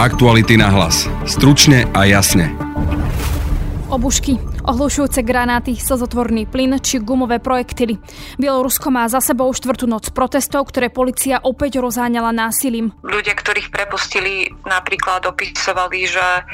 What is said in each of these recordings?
Aktuality na hlas. Stručne a jasne. Obušky, ohlušujúce granáty, slzotvorný plyn či gumové projektily. Bielorusko má za sebou štvrtú noc protestov, ktoré policia opäť rozáňala násilím. Ľudia, ktorých prepustili, napríklad opisovali, že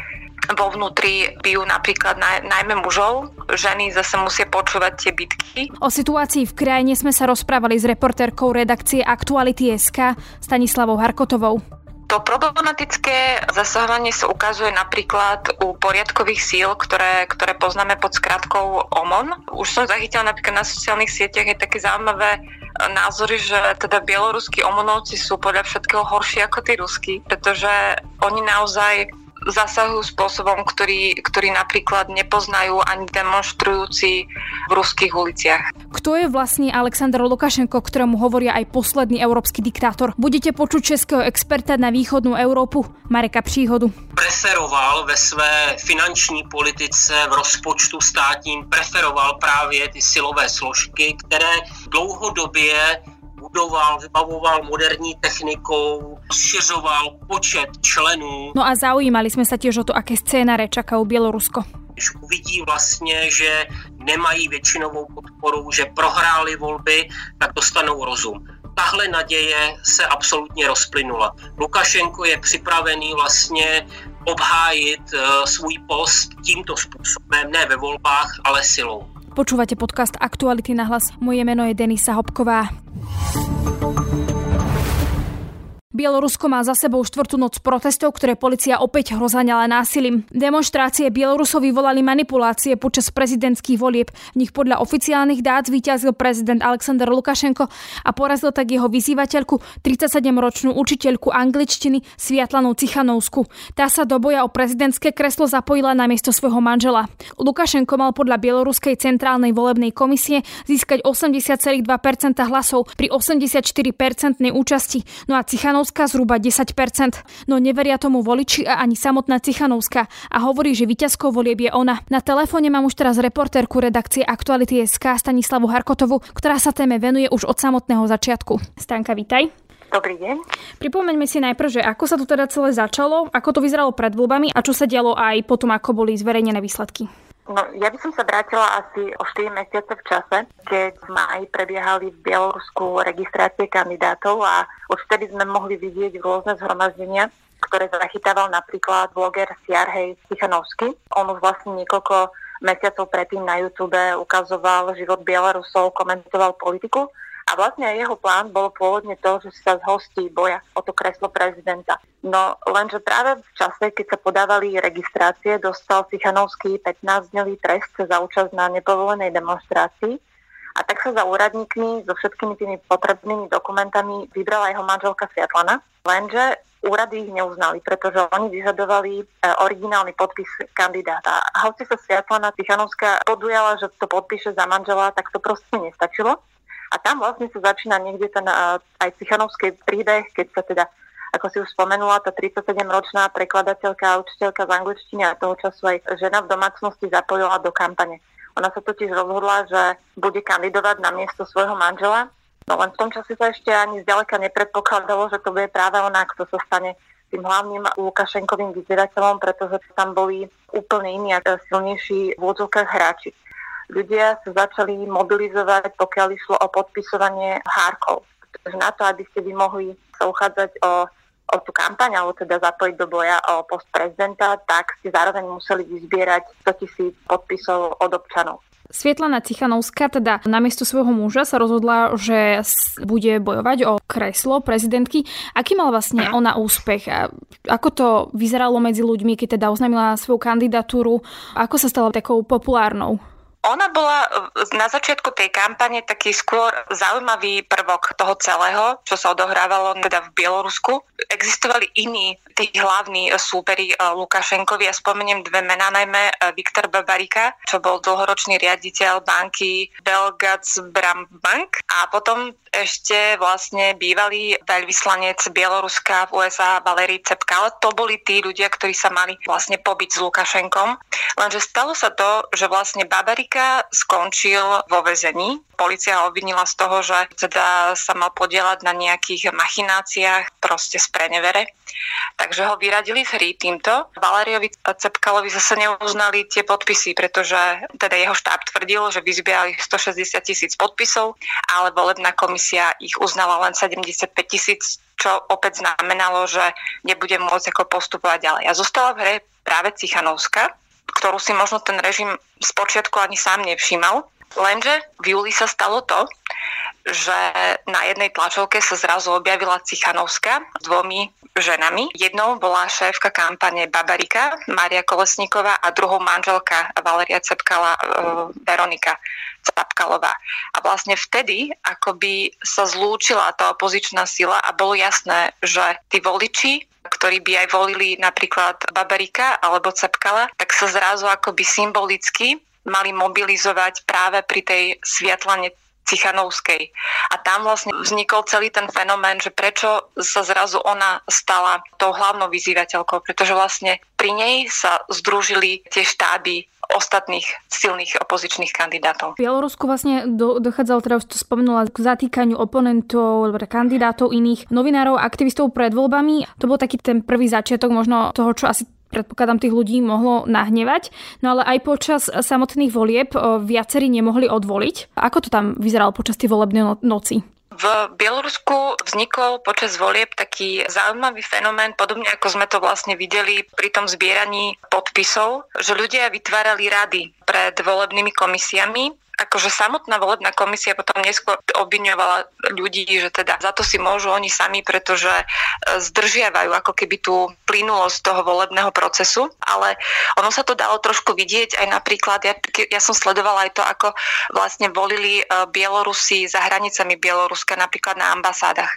vo vnútri bijú napríklad naj, najmä mužov, ženy zase musia počúvať tie bitky. O situácii v krajine sme sa rozprávali s reportérkou redakcie Aktuality SK Stanislavou Harkotovou. To problematické zasahovanie sa ukazuje napríklad u poriadkových síl, ktoré, ktoré poznáme pod skratkou OMON. Už som zachytila napríklad na sociálnych sieťach je také zaujímavé názory, že teda bieloruskí omonovci sú podľa všetkého horší ako tí ruskí, pretože oni naozaj zasahujú spôsobom, ktorý, ktorý napríklad nepoznajú ani demonstrujúci v ruských uliciach. Kto je vlastne Aleksandr Lukašenko, ktorému hovoria aj posledný európsky diktátor? Budete počuť českého experta na východnú Európu, Mareka Příhodu. Preferoval ve své finanční politice v rozpočtu státním, preferoval právě ty silové složky, které dlouhodobě budoval, vybavoval moderní technikou, rozšiřoval počet členů. No a zaujímali sme sa tiež o to, aké scénáre čakajú Bielorusko. Když uvidí vlastně, že nemají většinovou podporu, že prohráli volby, tak dostanou rozum tahle naděje se absolutně rozplynula. Lukašenko je připravený vlastně obhájit uh, svůj post tímto způsobem, ne ve volbách, ale silou. Počúvate podcast Aktuality na hlas. Moje meno je Denisa Hopková. Thank you. Bielorusko má za sebou štvrtú noc protestov, ktoré policia opäť hrozaňala násilím. Demonstrácie Bielorusov vyvolali manipulácie počas prezidentských volieb. V nich podľa oficiálnych dát zvíťazil prezident Alexander Lukašenko a porazil tak jeho vyzývateľku 37-ročnú učiteľku angličtiny Sviatlanu Cichanovsku. Tá sa do boja o prezidentské kreslo zapojila na miesto svojho manžela. Lukašenko mal podľa Bieloruskej centrálnej volebnej komisie získať 80,2% hlasov pri 84% účasti. No a Cichanov Cichanovská zhruba 10%. No neveria tomu voliči a ani samotná Cichanovská a hovorí, že víťazkou volieb je ona. Na telefóne mám už teraz reportérku redakcie Aktuality SK Stanislavu Harkotovu, ktorá sa téme venuje už od samotného začiatku. Stanka, vítaj. Dobrý deň. Pripomeňme si najprv, že ako sa to teda celé začalo, ako to vyzeralo pred voľbami a čo sa dialo aj potom, ako boli zverejnené výsledky. No, ja by som sa vrátila asi o 4 mesiace v čase, keď v máji prebiehali v Bielorusku registrácie kandidátov a už vtedy sme mohli vidieť rôzne zhromaždenia, ktoré zachytával napríklad bloger Siarhej Tichanovsky. On už vlastne niekoľko mesiacov predtým na YouTube ukazoval život Bielorusov, komentoval politiku a vlastne jeho plán bol pôvodne to, že sa zhostí boja o to kreslo prezidenta. No lenže práve v čase, keď sa podávali registrácie, dostal Cichanovský 15-dňový trest za účasť na nepovolenej demonstrácii a tak sa za úradníkmi so všetkými tými potrebnými dokumentami vybrala jeho manželka Sviatlana. Lenže úrady ich neuznali, pretože oni vyžadovali e, originálny podpis kandidáta. A hoci sa Sviatlana Tichanovská podujala, že to podpíše za manžela, tak to proste nestačilo. A tam vlastne sa začína niekde ten aj Cichanovský príbeh, keď sa teda, ako si už spomenula, tá 37-ročná prekladateľka a učiteľka z angličtiny a toho času aj žena v domácnosti zapojila do kampane. Ona sa totiž rozhodla, že bude kandidovať na miesto svojho manžela, no len v tom čase sa ešte ani zďaleka nepredpokladalo, že to bude práve ona, kto sa stane tým hlavným Lukašenkovým vyzerateľom, pretože tam boli úplne iní a silnejší v hráči ľudia sa začali mobilizovať, pokiaľ išlo o podpisovanie hárkov. Pretože na to, aby ste vy mohli sa uchádzať o, o tú kampaň, alebo teda zapojiť do boja o post prezidenta, tak ste zároveň museli vyzbierať 100 tisíc podpisov od občanov. Svietlana Cichanovská teda namiesto svojho muža sa rozhodla, že bude bojovať o kreslo prezidentky. Aký mal vlastne ona úspech? A ako to vyzeralo medzi ľuďmi, keď teda oznámila svoju kandidatúru? Ako sa stala takou populárnou? Ona bola e, na začiatku tej kampane taký skôr zaujímavý prvok toho celého, čo sa odohrávalo teda v Bielorusku. Existovali iní, tí hlavní súperi e, Lukašenkovi. Ja spomeniem dve mená, najmä e, Viktor Babarika, čo bol dlhoročný riaditeľ banky Belgazbram Bank a potom ešte vlastne bývalý veľvyslanec Bieloruska v USA Valery Cepka, ale to boli tí ľudia, ktorí sa mali vlastne pobiť s Lukašenkom. Lenže stalo sa to, že vlastne Babarika Babarika skončil vo väzení. Polícia ho obvinila z toho, že teda sa mal podielať na nejakých machináciách, proste z prenevere. Takže ho vyradili z hry týmto. Valeriovi Cepkalovi zase neuznali tie podpisy, pretože teda jeho štáb tvrdil, že vyzbierali 160 tisíc podpisov, ale volebná komisia ich uznala len 75 tisíc, čo opäť znamenalo, že nebude môcť ako postupovať ďalej. A zostala v hre práve Cichanovská, ktorú si možno ten režim spočiatku ani sám nevšímal. Lenže v júli sa stalo to, že na jednej tlačovke sa zrazu objavila Cichanovská dvomi ženami. Jednou bola šéfka kampane Babarika, Maria Kolesníková a druhou manželka Valeria Cepkala, e, Veronika Cepkalová. A vlastne vtedy akoby sa zlúčila tá opozičná sila a bolo jasné, že tí voliči ktorí by aj volili napríklad Babarika alebo Cepkala, tak sa zrazu akoby symbolicky mali mobilizovať práve pri tej Sviatlane Cichanovskej. A tam vlastne vznikol celý ten fenomén, že prečo sa zrazu ona stala tou hlavnou vyzývateľkou, pretože vlastne pri nej sa združili tie štáby ostatných silných opozičných kandidátov. V Bielorusku vlastne do, dochádzalo, teda už to spomenula, k zatýkaniu oponentov, kandidátov iných novinárov, aktivistov pred voľbami. To bol taký ten prvý začiatok možno toho, čo asi predpokladám tých ľudí mohlo nahnevať. No ale aj počas samotných volieb viacerí nemohli odvoliť. Ako to tam vyzeralo počas tej volebnej no- noci? V Bielorusku vznikol počas volieb taký zaujímavý fenomén, podobne ako sme to vlastne videli pri tom zbieraní podpisov, že ľudia vytvárali rady pred volebnými komisiami akože samotná volebná komisia potom neskôr obviňovala ľudí, že teda za to si môžu oni sami, pretože e, zdržiavajú ako keby tú plynulosť toho volebného procesu, ale ono sa to dalo trošku vidieť aj napríklad, ja, ja som sledovala aj to, ako vlastne volili e, Bielorusi za hranicami Bieloruska, napríklad na ambasádach.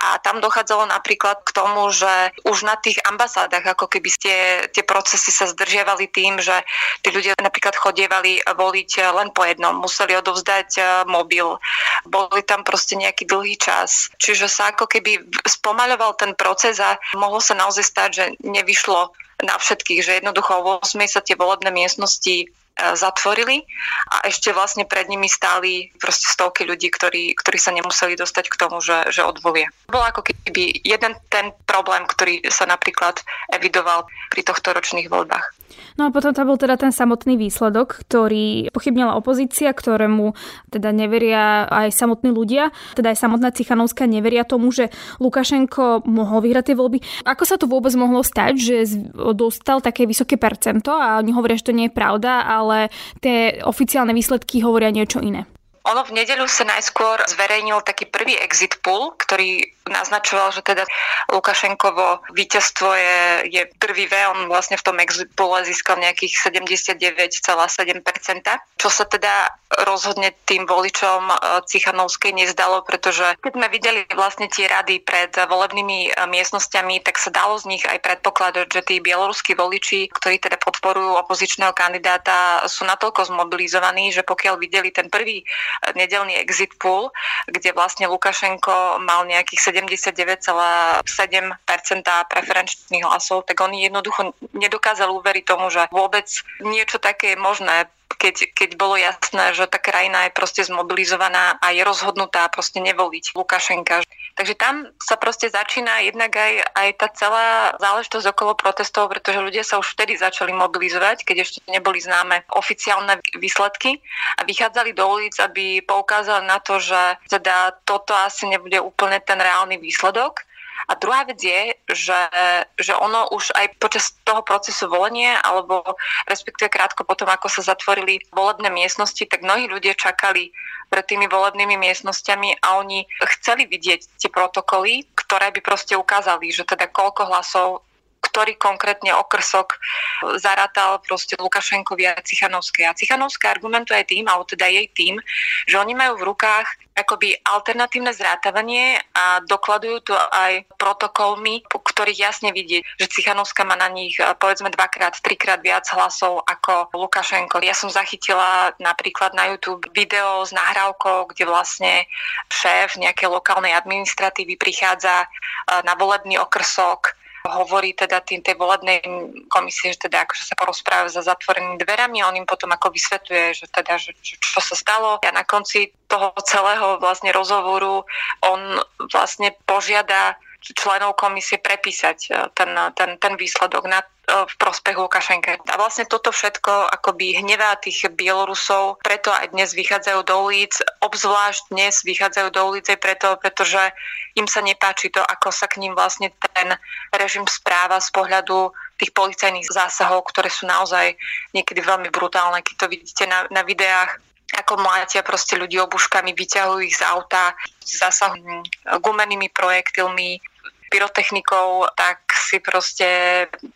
A tam dochádzalo napríklad k tomu, že už na tých ambasádach ako keby tie, tie procesy sa zdržiavali tým, že tí ľudia napríklad chodievali voliť len po jednom museli odovzdať e, mobil. Boli tam proste nejaký dlhý čas. Čiže sa ako keby spomaľoval ten proces a mohlo sa naozaj stať, že nevyšlo na všetkých, že jednoducho vo 8 sa tie volebné miestnosti zatvorili a ešte vlastne pred nimi stáli proste stovky ľudí, ktorí, ktorí sa nemuseli dostať k tomu, že, že odvolia. Bol ako keby jeden ten problém, ktorý sa napríklad evidoval pri tohto ročných voľbách. No a potom tam bol teda ten samotný výsledok, ktorý pochybnila opozícia, ktorému teda neveria aj samotní ľudia, teda aj samotná Cichanovská neveria tomu, že Lukašenko mohol vyhrať tie voľby. Ako sa to vôbec mohlo stať, že dostal také vysoké percento a oni hovoria, že to nie je pravda, ale ale tie oficiálne výsledky hovoria niečo iné. Ono v nedeľu sa najskôr zverejnil taký prvý exit pool, ktorý naznačoval, že teda Lukašenkovo víťazstvo je, je drvivé. On vlastne v tom exit získal nejakých 79,7%, čo sa teda rozhodne tým voličom e, Cichanovskej nezdalo, pretože keď sme videli vlastne tie rady pred volebnými e, miestnosťami, tak sa dalo z nich aj predpokladať, že tí bieloruskí voliči, ktorí teda podporujú opozičného kandidáta, sú natoľko zmobilizovaní, že pokiaľ videli ten prvý nedelný exit pool, kde vlastne Lukašenko mal nejakých 79,7% preferenčných hlasov, tak oni jednoducho nedokázali uveriť tomu, že vôbec niečo také je možné keď, keď bolo jasné, že tá krajina je proste zmobilizovaná a je rozhodnutá proste nevoliť Lukašenka. Takže tam sa proste začína jednak aj, aj tá celá záležitosť okolo protestov, pretože ľudia sa už vtedy začali mobilizovať, keď ešte neboli známe oficiálne výsledky a vychádzali do ulic, aby poukázali na to, že teda toto asi nebude úplne ten reálny výsledok a druhá vec je, že, že ono už aj počas toho procesu volenia, alebo respektíve krátko potom, ako sa zatvorili volebné miestnosti, tak mnohí ľudia čakali pred tými volebnými miestnosťami a oni chceli vidieť tie protokoly, ktoré by proste ukázali, že teda koľko hlasov ktorý konkrétne okrsok zarátal proste Lukašenkovi a Cichanovskej. A Cichanovská argumentuje tým, alebo teda jej tým, že oni majú v rukách akoby alternatívne zrátavanie a dokladujú to aj protokolmi, po ktorých jasne vidieť, že Cichanovská má na nich eh, povedzme dvakrát, trikrát viac hlasov ako Lukašenko. Ja som zachytila napríklad na YouTube video s nahrávkou, kde vlastne šéf nejakej lokálnej administratívy prichádza eh, na volebný okrsok hovorí teda tým tej volebnej komisie, že teda akože sa porozpráva za zatvorenými dverami a on im potom ako vysvetľuje, že teda, že, čo sa stalo. A na konci toho celého vlastne rozhovoru on vlastne požiada členov komisie prepísať e, ten, ten, ten výsledok na, e, v prospech Lukašenka. A vlastne toto všetko akoby hnevá tých Bielorusov, preto aj dnes vychádzajú do ulic, obzvlášť dnes vychádzajú do ulic aj preto, pretože im sa nepáči to, ako sa k ním vlastne ten režim správa z pohľadu tých policajných zásahov, ktoré sú naozaj niekedy veľmi brutálne. Keď to vidíte na, na videách, ako mlátia proste ľudí obuškami, vyťahujú ich z auta, zasahujú gumenými projektilmi, pyrotechnikou, tak si proste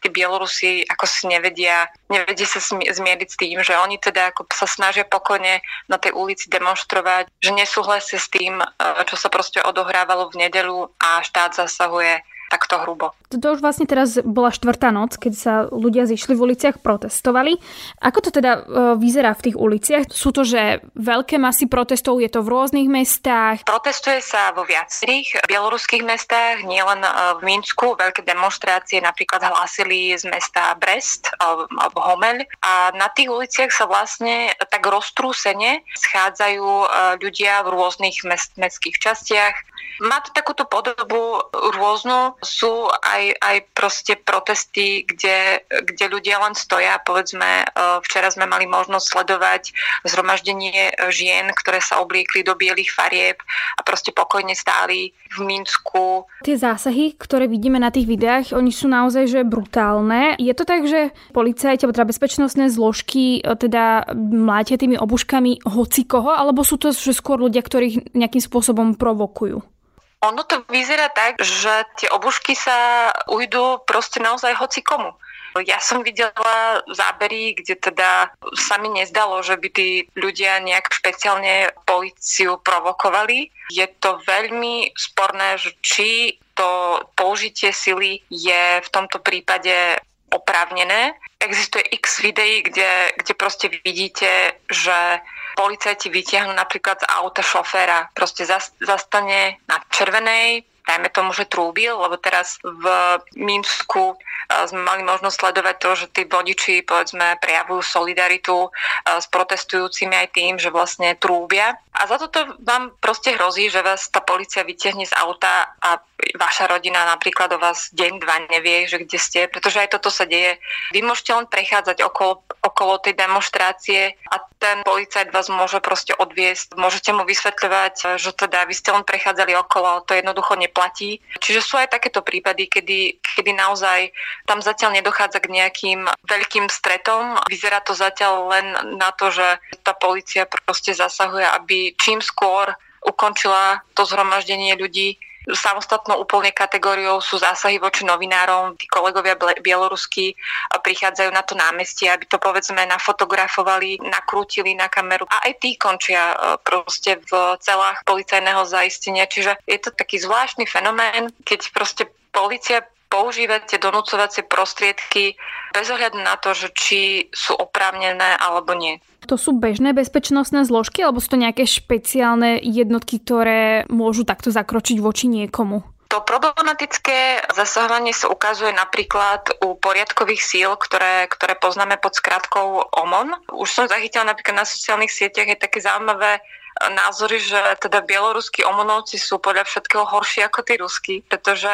tí Bielorusi ako si nevedia, nevedia sa zmieriť s tým, že oni teda ako sa snažia pokojne na tej ulici demonstrovať, že nesúhlasia s tým, eh, čo sa proste odohrávalo v nedelu a štát zasahuje takto hrubo. To už vlastne teraz bola štvrtá noc, keď sa ľudia zišli v uliciach, protestovali. Ako to teda e, vyzerá v tých uliciach? Sú to, že veľké masy protestov, je to v rôznych mestách? Protestuje sa vo viacerých bieloruských mestách, nielen e, v Minsku. Veľké demonstrácie napríklad hlásili z mesta Brest alebo Homeľ. A na tých uliciach sa vlastne tak roztrúsene schádzajú e, ľudia v rôznych mest, mestských častiach. Má to takúto podobu rôznu, sú aj, aj proste protesty, kde, kde ľudia len stoja. Povedzme, e, včera sme mali možnosť sledovať zhromaždenie žien, ktoré sa obliekli do bielých farieb a proste pokojne stáli v Minsku. Tie zásahy, ktoré vidíme na tých videách, oni sú naozaj že brutálne. Je to tak, že policajti alebo teda bezpečnostné zložky e, teda mlátia tými obuškami hoci koho, alebo sú to že skôr ľudia, ktorých nejakým spôsobom provokujú? Ono to vyzerá tak, že tie obušky sa ujdu proste naozaj hoci komu. Ja som videla zábery, kde teda sa mi nezdalo, že by tí ľudia nejak špeciálne policiu provokovali. Je to veľmi sporné, že či to použitie sily je v tomto prípade oprávnené. Existuje x videí, kde, kde proste vidíte, že policajti vytiahnu napríklad z auta šoféra, proste zastane na červenej, dajme tomu, že trúbil, lebo teraz v Minsku sme mali možnosť sledovať to, že tí vodiči povedzme prejavujú solidaritu s protestujúcimi aj tým, že vlastne trúbia. A za toto vám proste hrozí, že vás tá policia vytiahne z auta a vaša rodina napríklad o vás deň, dva nevie, že kde ste, pretože aj toto sa deje. Vy môžete len prechádzať okolo, okolo tej demonstrácie a ten policajt vás môže proste odviesť. Môžete mu vysvetľovať, že teda vy ste len prechádzali okolo, to jednoducho neplatí. Čiže sú aj takéto prípady, kedy, kedy naozaj tam zatiaľ nedochádza k nejakým veľkým stretom. Vyzerá to zatiaľ len na to, že tá policia proste zasahuje, aby čím skôr ukončila to zhromaždenie ľudí Samostatnou úplne kategóriou sú zásahy voči novinárom. Tí kolegovia bieloruskí prichádzajú na to námestie, aby to povedzme nafotografovali, nakrútili na kameru a aj tí končia proste v celách policajného zaistenia. Čiže je to taký zvláštny fenomén, keď proste policia používate donúcovacie prostriedky bez ohľadu na to, že či sú oprávnené alebo nie. To sú bežné bezpečnostné zložky alebo sú to nejaké špeciálne jednotky, ktoré môžu takto zakročiť voči niekomu? To problematické zasahovanie sa ukazuje napríklad u poriadkových síl, ktoré, ktoré poznáme pod skratkou OMON. Už som zachytila napríklad na sociálnych sieťach je také zaujímavé názory, že teda bieloruskí omonovci sú podľa všetkého horší ako tí ruskí, pretože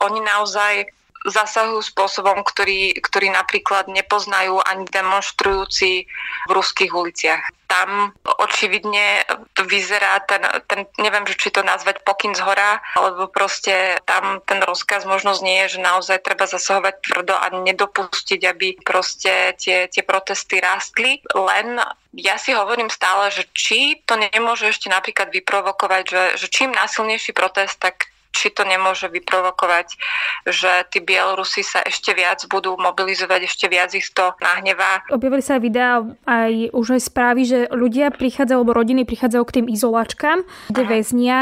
oni naozaj zasahujú spôsobom, ktorý, ktorý napríklad nepoznajú ani demonstrujúci v ruských uliciach. Tam očividne vyzerá ten, ten neviem, či to nazvať pokyn z hora, alebo proste tam ten rozkaz možno nie je, že naozaj treba zasahovať tvrdo a nedopustiť, aby proste tie, tie protesty rástli. Len ja si hovorím stále, že či to nemôže ešte napríklad vyprovokovať, že, že čím násilnejší protest, tak či to nemôže vyprovokovať, že tí Bielorusi sa ešte viac budú mobilizovať, ešte viac ich to nahnevá. Objavili sa aj videá, aj už aj správy, že ľudia prichádzajú, alebo rodiny prichádzajú k tým izolačkám, kde Aha. väznia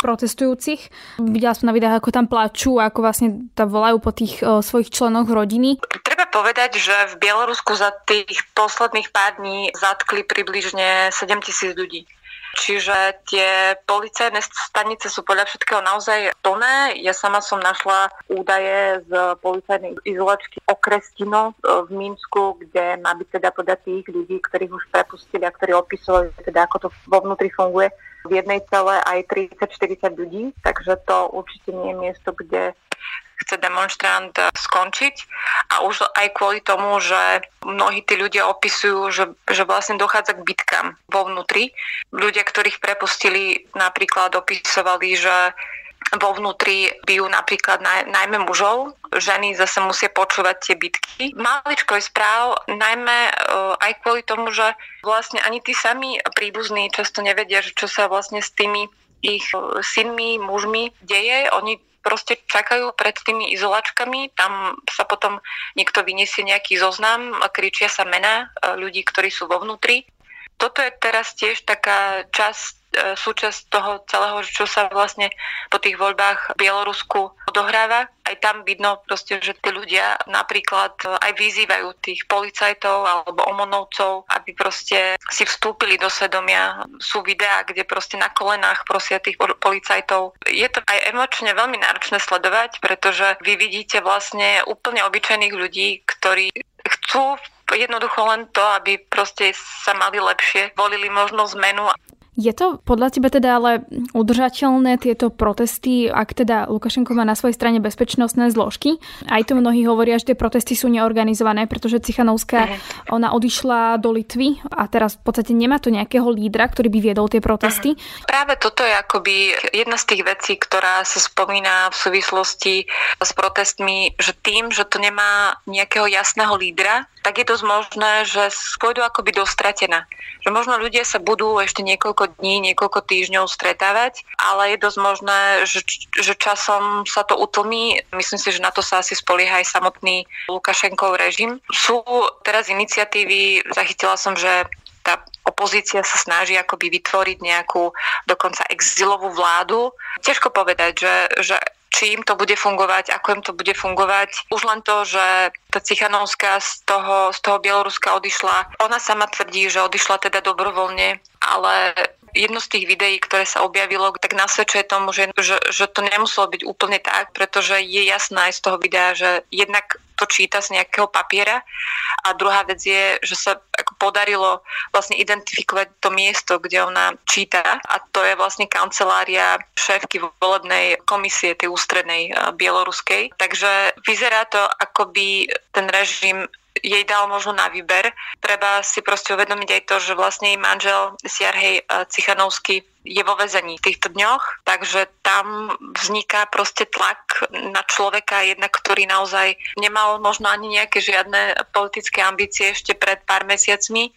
protestujúcich. Videla som na videách, ako tam plačú, ako vlastne tam volajú po tých o, svojich členoch rodiny. Treba povedať, že v Bielorusku za tých posledných pár dní zatkli približne 7 tisíc ľudí čiže tie policajné stanice sú podľa všetkého naozaj plné. Ja sama som našla údaje z policajnej izolačky Okrestino e, v Mínsku, kde má byť teda podľa tých ľudí, ktorých už prepustili a ktorí opisovali, teda ako to vo vnútri funguje, v jednej cele aj 30-40 ľudí, takže to určite nie je miesto, kde chce demonstrant eh, skončiť a už aj kvôli tomu, že mnohí tí ľudia opisujú, že, že vlastne dochádza k bitkám vo vnútri. Ľudia, ktorých prepustili, napríklad opisovali, že vo vnútri bijú napríklad naj, najmä mužov, ženy zase musia počúvať tie bitky. Maličko je správ, najmä uh, aj kvôli tomu, že vlastne ani tí sami príbuzní často nevedia, že čo sa vlastne s tými ich uh, synmi, mužmi deje. Oni proste čakajú pred tými izolačkami, tam sa potom niekto vyniesie nejaký zoznam, kričia sa mena uh, ľudí, ktorí sú vo vnútri. Toto je teraz tiež taká časť E, súčasť toho celého, čo sa vlastne po tých voľbách v Bielorusku odohráva. Aj tam vidno proste, že tí ľudia napríklad e, aj vyzývajú tých policajtov alebo omonovcov, aby proste si vstúpili do svedomia. Sú videá, kde proste na kolenách prosia tých policajtov. Je to aj emočne veľmi náročné sledovať, pretože vy vidíte vlastne úplne obyčajných ľudí, ktorí chcú jednoducho len to, aby proste sa mali lepšie, volili možno zmenu je to podľa teba teda ale udržateľné tieto protesty, ak teda Lukašenko má na svojej strane bezpečnostné zložky? Aj to mnohí hovoria, že tie protesty sú neorganizované, pretože Cichanovská, ona odišla do Litvy a teraz v podstate nemá to nejakého lídra, ktorý by viedol tie protesty. Práve toto je akoby jedna z tých vecí, ktorá sa spomína v súvislosti s protestmi, že tým, že to nemá nejakého jasného lídra, tak je dosť možné, že pôjdu akoby dostratená. Že možno ľudia sa budú ešte niekoľko dní, niekoľko týždňov stretávať, ale je dosť možné, že, že časom sa to utlmí. Myslím si, že na to sa asi spolieha aj samotný Lukašenkov režim. Sú teraz iniciatívy, zachytila som, že tá opozícia sa snaží akoby vytvoriť nejakú dokonca exilovú vládu. Ťažko povedať, že, že či im to bude fungovať, ako im to bude fungovať. Už len to, že tá Cichanovská z toho, z toho Bieloruska odišla, ona sama tvrdí, že odišla teda dobrovoľne, ale jedno z tých videí, ktoré sa objavilo, tak nasvedčuje tomu, že, že, že to nemuselo byť úplne tak, pretože je jasné aj z toho videa, že jednak to číta z nejakého papiera a druhá vec je, že sa ako podarilo vlastne identifikovať to miesto, kde ona číta a to je vlastne kancelária šéfky volebnej komisie tej ústrednej bieloruskej. Takže vyzerá to, ako by ten režim jej dal možno na výber. Treba si proste uvedomiť aj to, že vlastne jej manžel Siarhej Cichanovský je vo vezení v týchto dňoch, takže tam vzniká proste tlak na človeka, jedna, ktorý naozaj nemal možno ani nejaké žiadne politické ambície ešte pred pár mesiacmi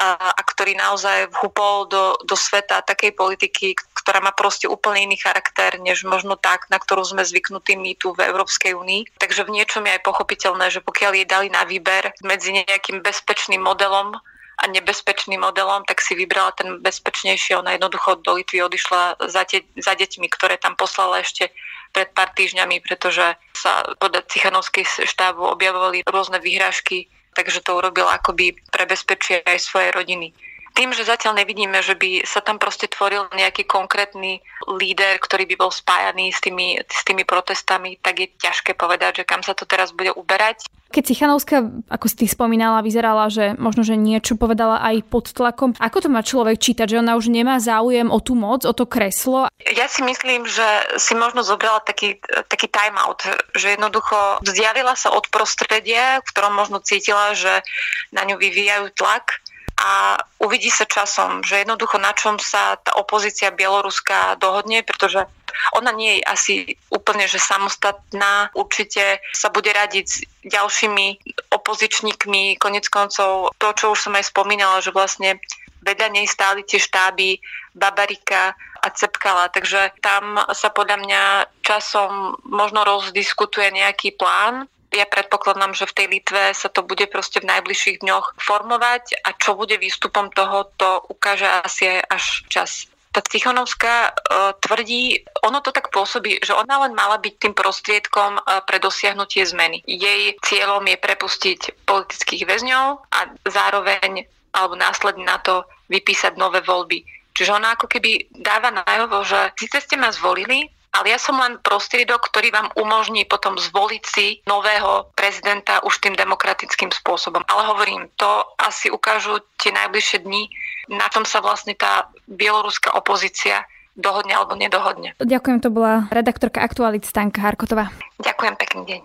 a, a ktorý naozaj vhupol do, do sveta takej politiky, ktorá má proste úplne iný charakter, než možno tak, na ktorú sme zvyknutí my tu v Európskej únii. Takže v niečom je aj pochopiteľné, že pokiaľ jej dali na výber medzi nejakým bezpečným modelom a nebezpečným modelom, tak si vybrala ten bezpečnejší. Ona jednoducho do Litvy odišla za, te, za deťmi, ktoré tam poslala ešte pred pár týždňami, pretože sa podľa Cichanovskej štábu objavovali rôzne výhražky, takže to urobila akoby pre bezpečie aj svojej rodiny tým, že zatiaľ nevidíme, že by sa tam proste tvoril nejaký konkrétny líder, ktorý by bol spájaný s tými, s tými protestami, tak je ťažké povedať, že kam sa to teraz bude uberať. Keď Cichanovská, ako si ty spomínala, vyzerala, že možno, že niečo povedala aj pod tlakom, ako to má človek čítať, že ona už nemá záujem o tú moc, o to kreslo? Ja si myslím, že si možno zobrala taký, taký time-out, že jednoducho vzdialila sa od prostredia, v ktorom možno cítila, že na ňu vyvíjajú tlak a uvidí sa časom, že jednoducho na čom sa tá opozícia bieloruská dohodne, pretože ona nie je asi úplne že samostatná, určite sa bude radiť s ďalšími opozičníkmi, konec koncov to, čo už som aj spomínala, že vlastne vedľa nej stáli tie štáby Babarika a Cepkala, takže tam sa podľa mňa časom možno rozdiskutuje nejaký plán, ja predpokladám, že v tej Litve sa to bude proste v najbližších dňoch formovať a čo bude výstupom toho, to ukáže asi až čas tá Tichonovská uh, tvrdí, ono to tak pôsobí, že ona len mala byť tým prostriedkom uh, pre dosiahnutie zmeny. Jej cieľom je prepustiť politických väzňov a zároveň alebo následne na to vypísať nové voľby. Čiže ona ako keby dáva najavo, že síce ste ma zvolili, ale ja som len prostriedok, ktorý vám umožní potom zvoliť si nového prezidenta už tým demokratickým spôsobom. Ale hovorím, to asi ukážu tie najbližšie dni, na čom sa vlastne tá bieloruská opozícia dohodne alebo nedohodne. Ďakujem, to bola redaktorka Aktualit Stanka Harkotová. Ďakujem, pekný deň.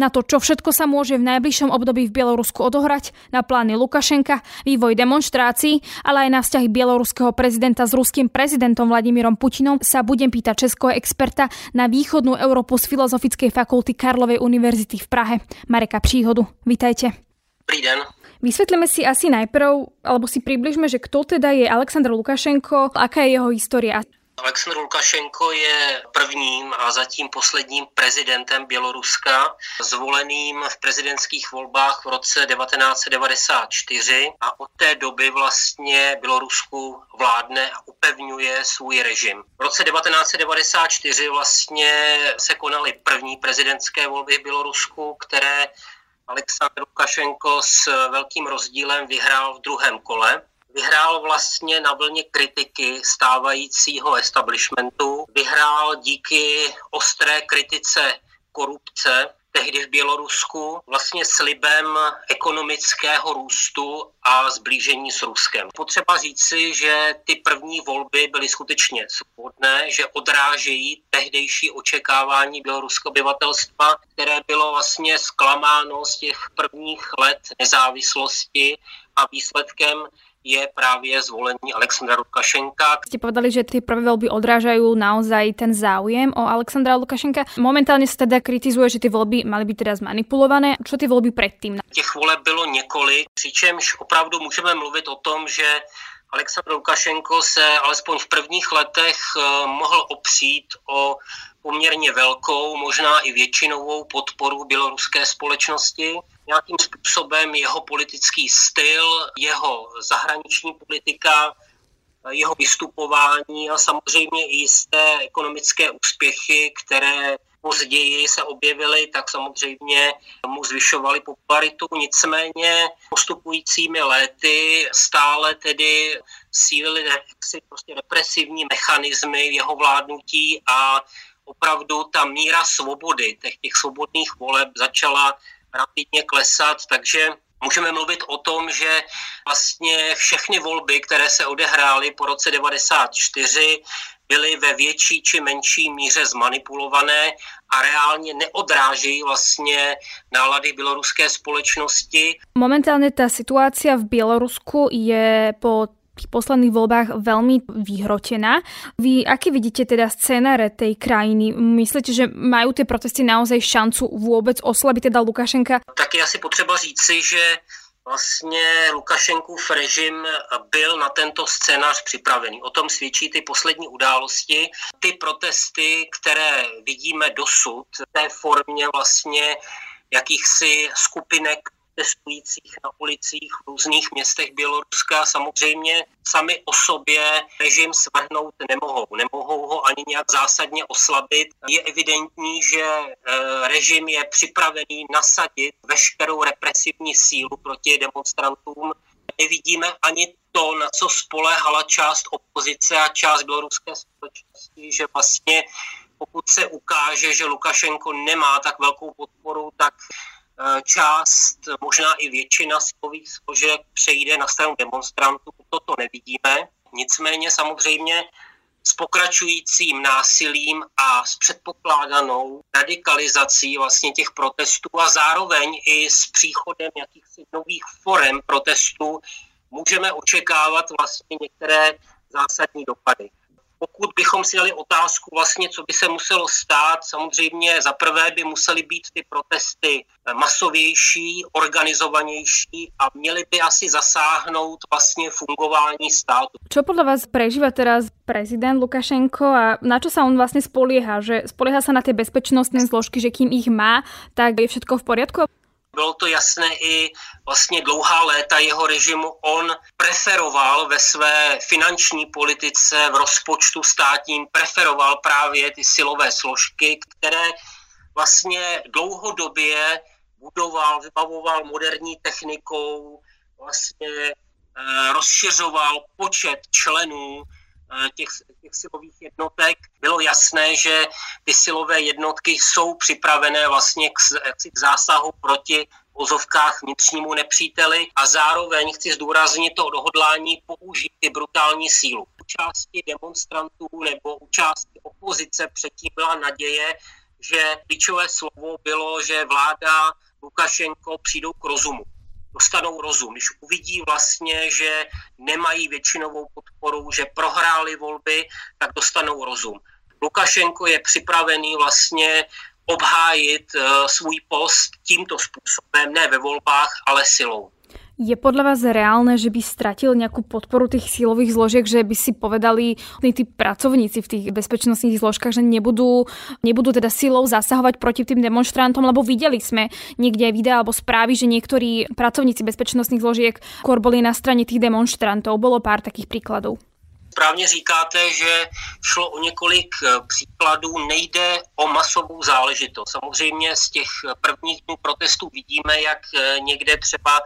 Na to, čo všetko sa môže v najbližšom období v Bielorusku odohrať, na plány Lukašenka, vývoj demonstrácií, ale aj na vzťahy bieloruského prezidenta s ruským prezidentom Vladimírom Putinom sa budem pýtať českého experta na východnú Európu z Filozofickej fakulty Karlovej univerzity v Prahe, Mareka Příhodu. Vítajte. Dobrý den. Vysvetlíme si asi najprv, alebo si približme, že kto teda je Aleksandr Lukašenko, aká je jeho história. Aleksandr Lukašenko je prvním a zatím posledním prezidentem Běloruska, zvoleným v prezidentských volbách v roce 1994 a od té doby vlastně Bělorusku vládne a upevňuje svůj režim. V roce 1994 vlastně se konaly první prezidentské volby v Bělorusku, které Aleksandr Lukašenko s velkým rozdílem vyhrál v druhém kole vyhrál vlastně na vlně kritiky stávajícího establishmentu, vyhrál díky ostré kritice korupce, tehdy v Bělorusku, vlastně slibem ekonomického růstu a zblížení s Ruskem. Potřeba říci, že ty první volby byly skutečně svobodné, že odrážejí tehdejší očekávání běloruského obyvatelstva, které bylo vlastně zklamáno z těch prvních let nezávislosti a výsledkem je právě zvolení Alexandra Lukašenka. Ste povedali, že tie prvé voľby odrážajú naozaj ten záujem o Alexandra Lukašenka. Momentálne sa teda kritizuje, že tie voľby mali byť teraz manipulované. Čo tie voľby predtým? Těch voleb bylo několik, přičemž opravdu můžeme mluvit o tom, že Aleksandr Lukašenko se alespoň v prvních letech eh, mohl opřít o poměrně velkou, možná i většinovou podporu běloruské společnosti. Nějakým způsobem jeho politický styl, jeho zahraniční politika, jeho vystupování a samozřejmě i jisté ekonomické úspěchy, které později se objevily, tak samozřejmě mu zvyšovali popularitu. Nicméně postupujícími léty stále tedy sílily represivní mechanismy jeho vládnutí a opravdu ta míra svobody, těch, těch svobodných voleb začala rapidně klesat, takže můžeme mluvit o tom, že vlastně všechny volby, které se odehrály po roce 94, byly ve větší či menší míře zmanipulované a reálně neodrážejí vlastně nálady běloruské společnosti. Momentálne tá situácia v Bielorusku je po tých posledných voľbách veľmi vyhrotená. Vy aký vidíte teda scénáre tej krajiny? Myslíte, že majú tie protesty naozaj šancu vôbec oslabiť teda Lukašenka? Tak je asi potřeba říci, že vlastně Lukašenkův režim byl na tento scénář připravený. O tom svědčí ty poslední události. Ty protesty, které vidíme dosud v té formě vlastně jakýchsi skupinek protestujících na ulicích v různých městech Běloruska samozřejmě sami o sobě režim svrhnout nemohou. Nemohou ho ani nějak zásadně oslabit. Je evidentní, že e, režim je připravený nasadit veškerou represivní sílu proti demonstrantům. Nevidíme ani to, na co spoléhala část opozice a část běloruské společnosti, že vlastně pokud se ukáže, že Lukašenko nemá tak velkou podporu, tak Eh, část, možná i většina silových složek přejde na stranu demonstrantů. Toto nevidíme. Nicméně samozřejmě s pokračujícím násilím a s předpokládanou radikalizací vlastně těch protestů a zároveň i s příchodem jakýchsi nových forem protestů můžeme očekávat vlastně některé zásadní dopady pokud bychom si dali otázku vlastně, co by se muselo stát, samozřejmě za prvé by musely být ty protesty masovější, organizovanější a měly by asi zasáhnout vlastně fungování státu. Čo podľa vás prežíva teraz prezident Lukašenko a na čo sa on vlastne spolieha? Že spolieha sa na tie bezpečnostné zložky, že kým ich má, tak je všetko v poriadku? Bylo to jasné i vlastně dlouhá léta jeho režimu. On preferoval ve své finanční politice, v rozpočtu státním, preferoval právě ty silové složky, které vlastně dlouhodobě budoval, vybavoval moderní technikou, vlastně rozšiřoval počet členů těch, těch silových jednotek. Bylo jasné, že ty silové jednotky jsou připravené vlastně k, k zásahu proti ozovkách vnitřnímu nepříteli a zároveň chci zdůraznit to odhodlání použít ty brutální sílu. U části demonstrantů nebo u části opozice předtím byla naděje, že klíčové slovo bylo, že vláda Lukašenko přijdou k rozumu dostanou rozum. Když uvidí vlastně, že nemají většinovou podporu, že prohráli volby, tak dostanou rozum. Lukašenko je připravený vlastně obhájit uh, svůj post tímto způsobem, ne ve volbách, ale silou. Je podľa vás reálne, že by stratil nejakú podporu tých sílových zložiek, že by si povedali tí pracovníci v tých bezpečnostných zložkách, že nebudú, nebudú teda silou zasahovať proti tým demonstrantom, lebo videli sme niekde aj videa alebo správy, že niektorí pracovníci bezpečnostných zložiek skôr boli na strane tých demonstrantov. Bolo pár takých príkladov. Správně říkáte, že šlo o několik eh, příkladů, nejde o masovou záležitost. Samozřejmě z těch prvních dnů protestů vidíme, jak eh, někde třeba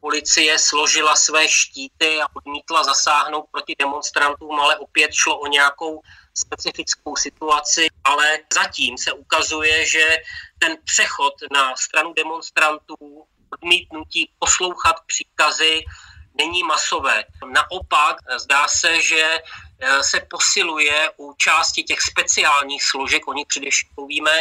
policie složila své štíty a odmítla zasáhnout proti demonstrantům, ale opět šlo o nějakou specifickou situaci, ale zatím se ukazuje, že ten přechod na stranu demonstrantů, odmítnutí poslouchat příkazy, není masové. Naopak zdá se, že eh, se posiluje u části těch speciálních složek, o nich především mluvíme,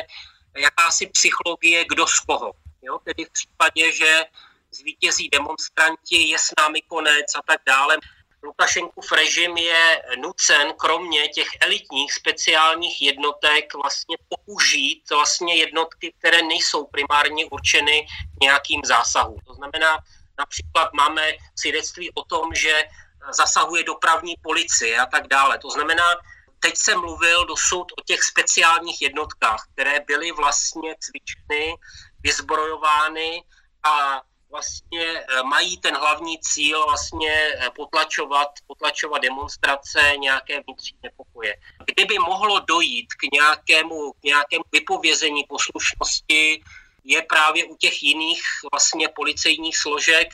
jakási psychologie kdo z koho. Jo? Tedy v případě, že zvítězí demonstranti, je s námi konec a tak dále. Lukašenkův režim je nucen kromě těch elitních speciálních jednotek vlastně použít vlastně jednotky, které nejsou primárně určeny nějakým zásahům. To znamená, například máme svědectví o tom, že zasahuje dopravní policie a tak dále. To znamená, teď jsem mluvil dosud o těch speciálních jednotkách, které byly vlastně cvičeny, vyzbrojovány a vlastně eh, mají ten hlavní cíl vlastně eh, potlačovat, potlačovat demonstrace, nějaké vnitřní nepokoje. Kdyby mohlo dojít k nějakému, k nějakému vypovězení poslušnosti, je právě u těch jiných vlastně policejních složek,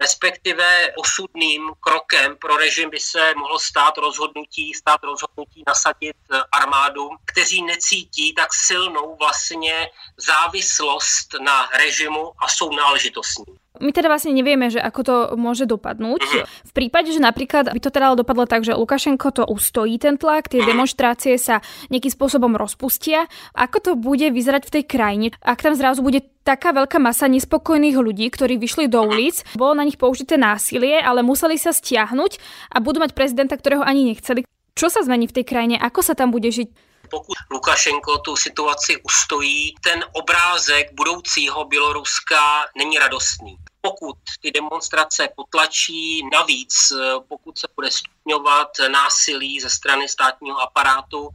respektive osudným krokem pro režim by se mohlo stát rozhodnutí, stát rozhodnutí nasadit eh, armádu, kteří necítí tak silnou vlastně závislost na režimu a jsou náležitostní. My teda vlastne nevieme, že ako to môže dopadnúť. Mhm. V prípade, že napríklad by to teda dopadlo tak, že Lukašenko to ustojí ten tlak, tie demonstrácie sa nejakým spôsobom rozpustia, ako to bude vyzerať v tej krajine? Ak tam zrazu bude taká veľká masa nespokojných ľudí, ktorí vyšli do ulic, bolo na nich použité násilie, ale museli sa stiahnuť a budú mať prezidenta, ktorého ani nechceli. Čo sa zmení v tej krajine? Ako sa tam bude žiť? pokud Lukašenko tu situaci ustojí, ten obrázek budoucího Běloruska není radostný pokud ty demonstrace potlačí, navíc eh, pokud se bude stupňovat násilí ze strany státního aparátu,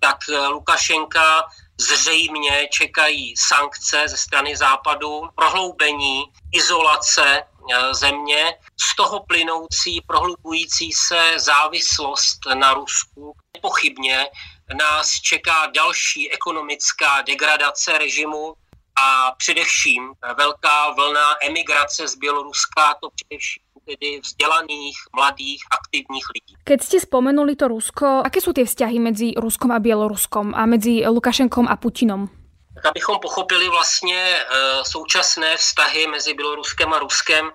tak eh, Lukašenka zřejmě čekají sankce ze strany západu, prohloubení, izolace eh, země, z toho plynoucí, prohlubující se závislost na Rusku. Nepochybně nás čeká další ekonomická degradace režimu, a především velká vlna emigrace z Běloruska, to především tedy vzdělaných, mladých, aktivních lidí. Keď ste spomenuli to Rusko, aké sú tie vzťahy medzi Ruskom a Bieloruskom a medzi Lukašenkom a Putinom? Tak abychom pochopili vlastně e, současné vztahy mezi Běloruskem a Ruskem,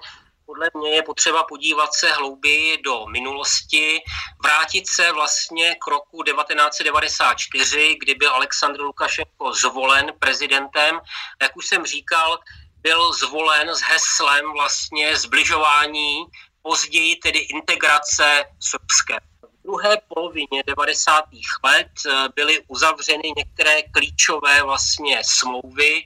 podle mě je potřeba podívat se hlouběji do minulosti, vrátit se vlastně k roku 1994, kdy byl Aleksandr Lukašenko zvolen prezidentem. Jak už jsem říkal, byl zvolen s heslem vlastně zbližování, později tedy integrace Srbské. V druhé polovině 90. let byly uzavřeny některé klíčové vlastně smlouvy,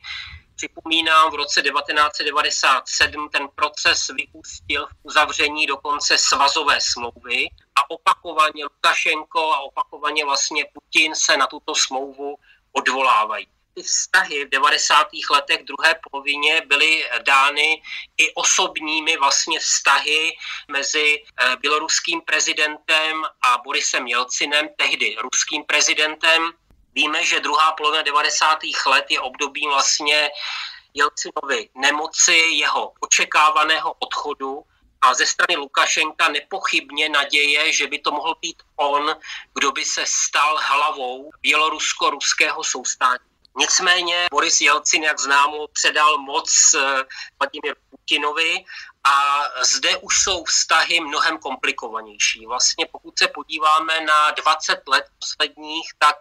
Připomínám, v roce 1997 ten proces vyústil v uzavření dokonce svazové smlouvy a opakovaně Lukašenko a opakovaně vlastně Putin se na tuto smlouvu odvolávají. Ty vztahy v 90. letech druhé polovině byly dány i osobními vlastně vztahy mezi eh, běloruským prezidentem a Borisem Jelcinem, tehdy ruským prezidentem, Víme, že druhá polovina 90. let je období vlastně Jelcinovy nemoci, jeho očekávaného odchodu a ze strany Lukašenka nepochybně naděje, že by to mohl být on, kdo by se stal hlavou bělorusko-ruského soustání. Nicméně Boris Jelcin, jak známo, předal moc eh, Vladimir Putinovi a zde už jsou vztahy mnohem komplikovanější. Vlastně pokud se podíváme na 20 let posledních, tak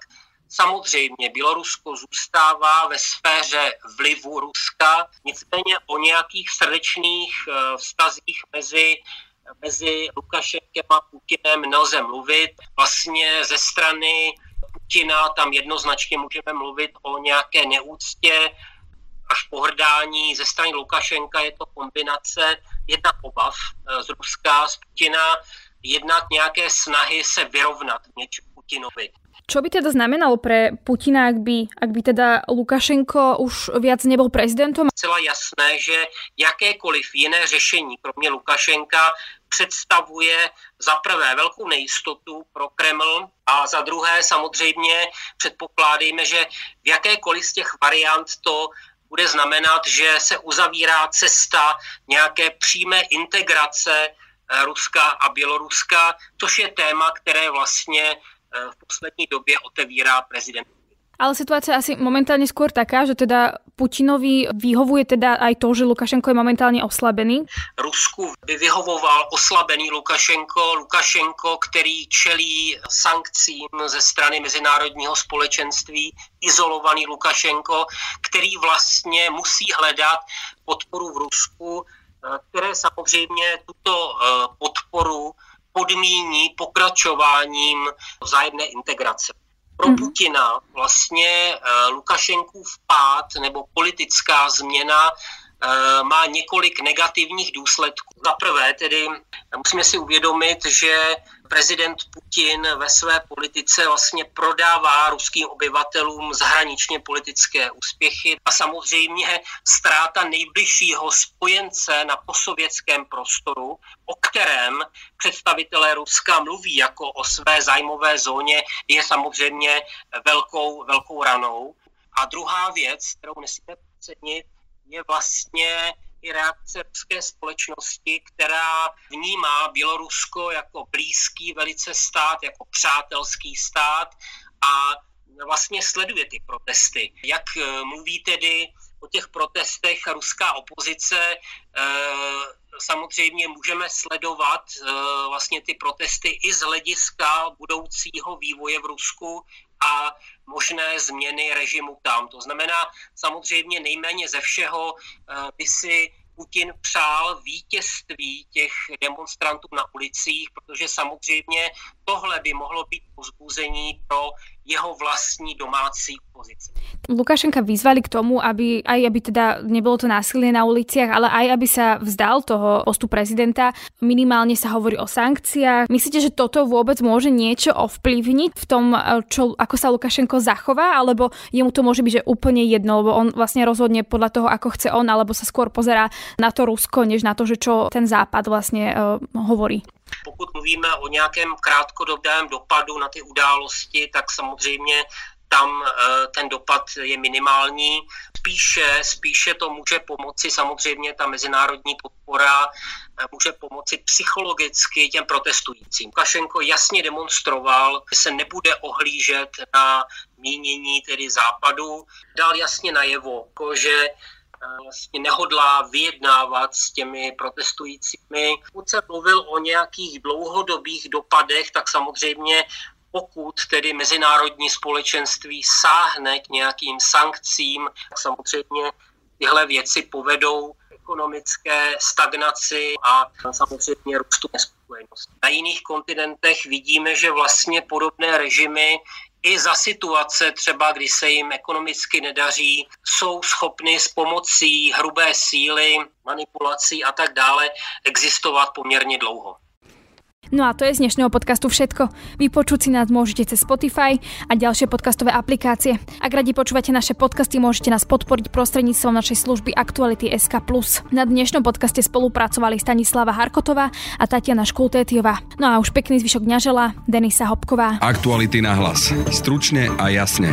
Samozřejmě Bělorusko zůstává ve sféře vlivu Ruska, nicméně o nějakých srdečných eh, vztazích mezi mezi Lukašenkem a Putinem nelze mluvit. Vlastně ze strany Putina tam jednoznačně můžeme mluvit o nějaké neúctě až pohrdání. Ze strany Lukašenka je to kombinace jednak obav eh, z Ruska, z Putina, jednak nějaké snahy se vyrovnat něč Putinovi. Čo by teda znamenalo pre Putina, ak by, ak by teda Lukašenko už viac nebol prezidentom? Celá jasné, že jakékoliv jiné řešení, kromě Lukašenka, představuje za prvé velkou nejistotu pro Kreml a za druhé samozřejmě předpokládejme, že v jakékoliv z těch variant to bude znamenat, že se uzavírá cesta nějaké přímé integrace eh, Ruska a Běloruska, což je téma, které vlastně v poslední době otevírá prezident. Ale situácia asi momentálne skôr taká, že teda Putinovi vyhovuje teda aj to, že Lukašenko je momentálne oslabený? Rusku by vyhovoval oslabený Lukašenko, Lukašenko, který čelí sankcím ze strany mezinárodního společenství, izolovaný Lukašenko, který vlastně musí hledat podporu v Rusku, eh, které samozřejmě tuto eh, podporu podmíní pokračováním vzájemné integrace. Pro mm-hmm. Putina vlastně uh, Lukašenkův pád nebo politická změna má několik negativních důsledků. Za prvé tedy musíme si uvědomit, že prezident Putin ve své politice vlastně prodává ruským obyvatelům zahraničně politické úspěchy a samozřejmě ztráta nejbližšího spojence na posovětském prostoru, o kterém představitelé Ruska mluví jako o své zájmové zóně, je samozřejmě velkou, velkou ranou. A druhá věc, kterou nesmíme podcenit, je vlastně i reakce ruské společnosti, která vnímá Bělorusko jako blízký velice stát, jako přátelský stát a vlastně sleduje ty protesty. Jak eh, mluví tedy o těch protestech ruská opozice, eh, samozřejmě můžeme sledovat eh, vlastně ty protesty i z hlediska budoucího vývoje v Rusku a možné změny režimu tam. To znamená, samozřejmě nejméně ze všeho eh, by si Putin přál vítězství těch demonstrantů na ulicích, protože samozřejmě tohle by mohlo být pozbuzení pro jeho vlastní domácí opozice. Lukašenka vyzvali k tomu, aby aj aby teda nebolo to násilie na uliciach, ale aj aby sa vzdal toho postu prezidenta. Minimálne sa hovorí o sankciách. Myslíte, že toto vôbec môže niečo ovplyvniť v tom, čo, ako sa Lukašenko zachová, alebo jemu to môže byť že úplne jedno, lebo on vlastne rozhodne podľa toho, ako chce on, alebo sa skôr pozerá na to Rusko, než na to, že čo ten západ vlastne uh, hovorí. Pokud mluvíme o nějakém krátkodobém dopadu na ty události, tak samozřejmě tam eh, ten dopad je minimální. Spíše, spíše to může pomoci samozřejmě ta mezinárodní podpora, eh, může pomoci psychologicky těm protestujícím. Kašenko jasně demonstroval, že se nebude ohlížet na mínění tedy západu. Dal jasně najevo, že nehodlá vyjednávat s těmi protestujícími. Pokud se mluvil o nějakých dlouhodobých dopadech, tak samozřejmě pokud tedy mezinárodní společenství sáhne k nějakým sankcím, tak samozřejmě tyhle věci povedou ekonomické stagnaci a samozřejmě růstu nespokojenosti. Na jiných kontinentech vidíme, že vlastně podobné režimy i za situace třeba, kdy se jim ekonomicky nedaří, jsou schopny s pomocí hrubé síly, manipulací a tak dále existovat poměrně dlouho. No a to je z dnešného podcastu všetko. Vypočuť si nás môžete cez Spotify a ďalšie podcastové aplikácie. Ak radi počúvate naše podcasty, môžete nás podporiť prostredníctvom našej služby Aktuality SK+. Na dnešnom podcaste spolupracovali Stanislava Harkotová a Tatiana Škultétiová. No a už pekný zvyšok dňa žela Denisa Hopková. Aktuality na hlas. Stručne a jasne.